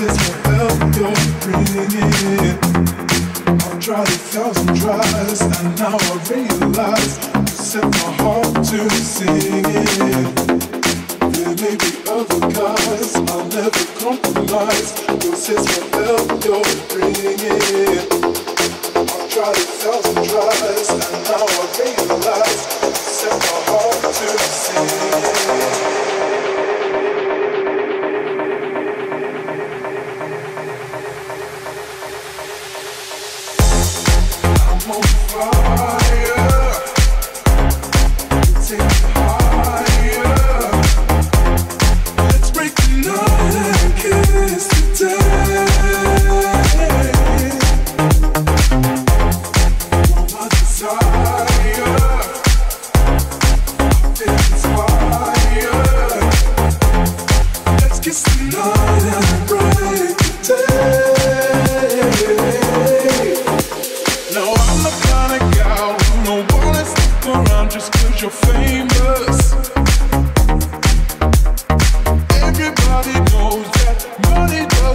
kisses will help your breathing. I've tried a thousand tries, and now I realize you set my heart to singing. There may be other guys, I'll never compromise. Kisses will help your breathing. I've tried a thousand tries, and now I realize you set my heart to singing. move on.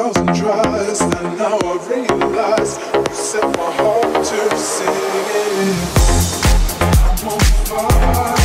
thousand tries, and now I realize you set my heart to sing. I'm on fire.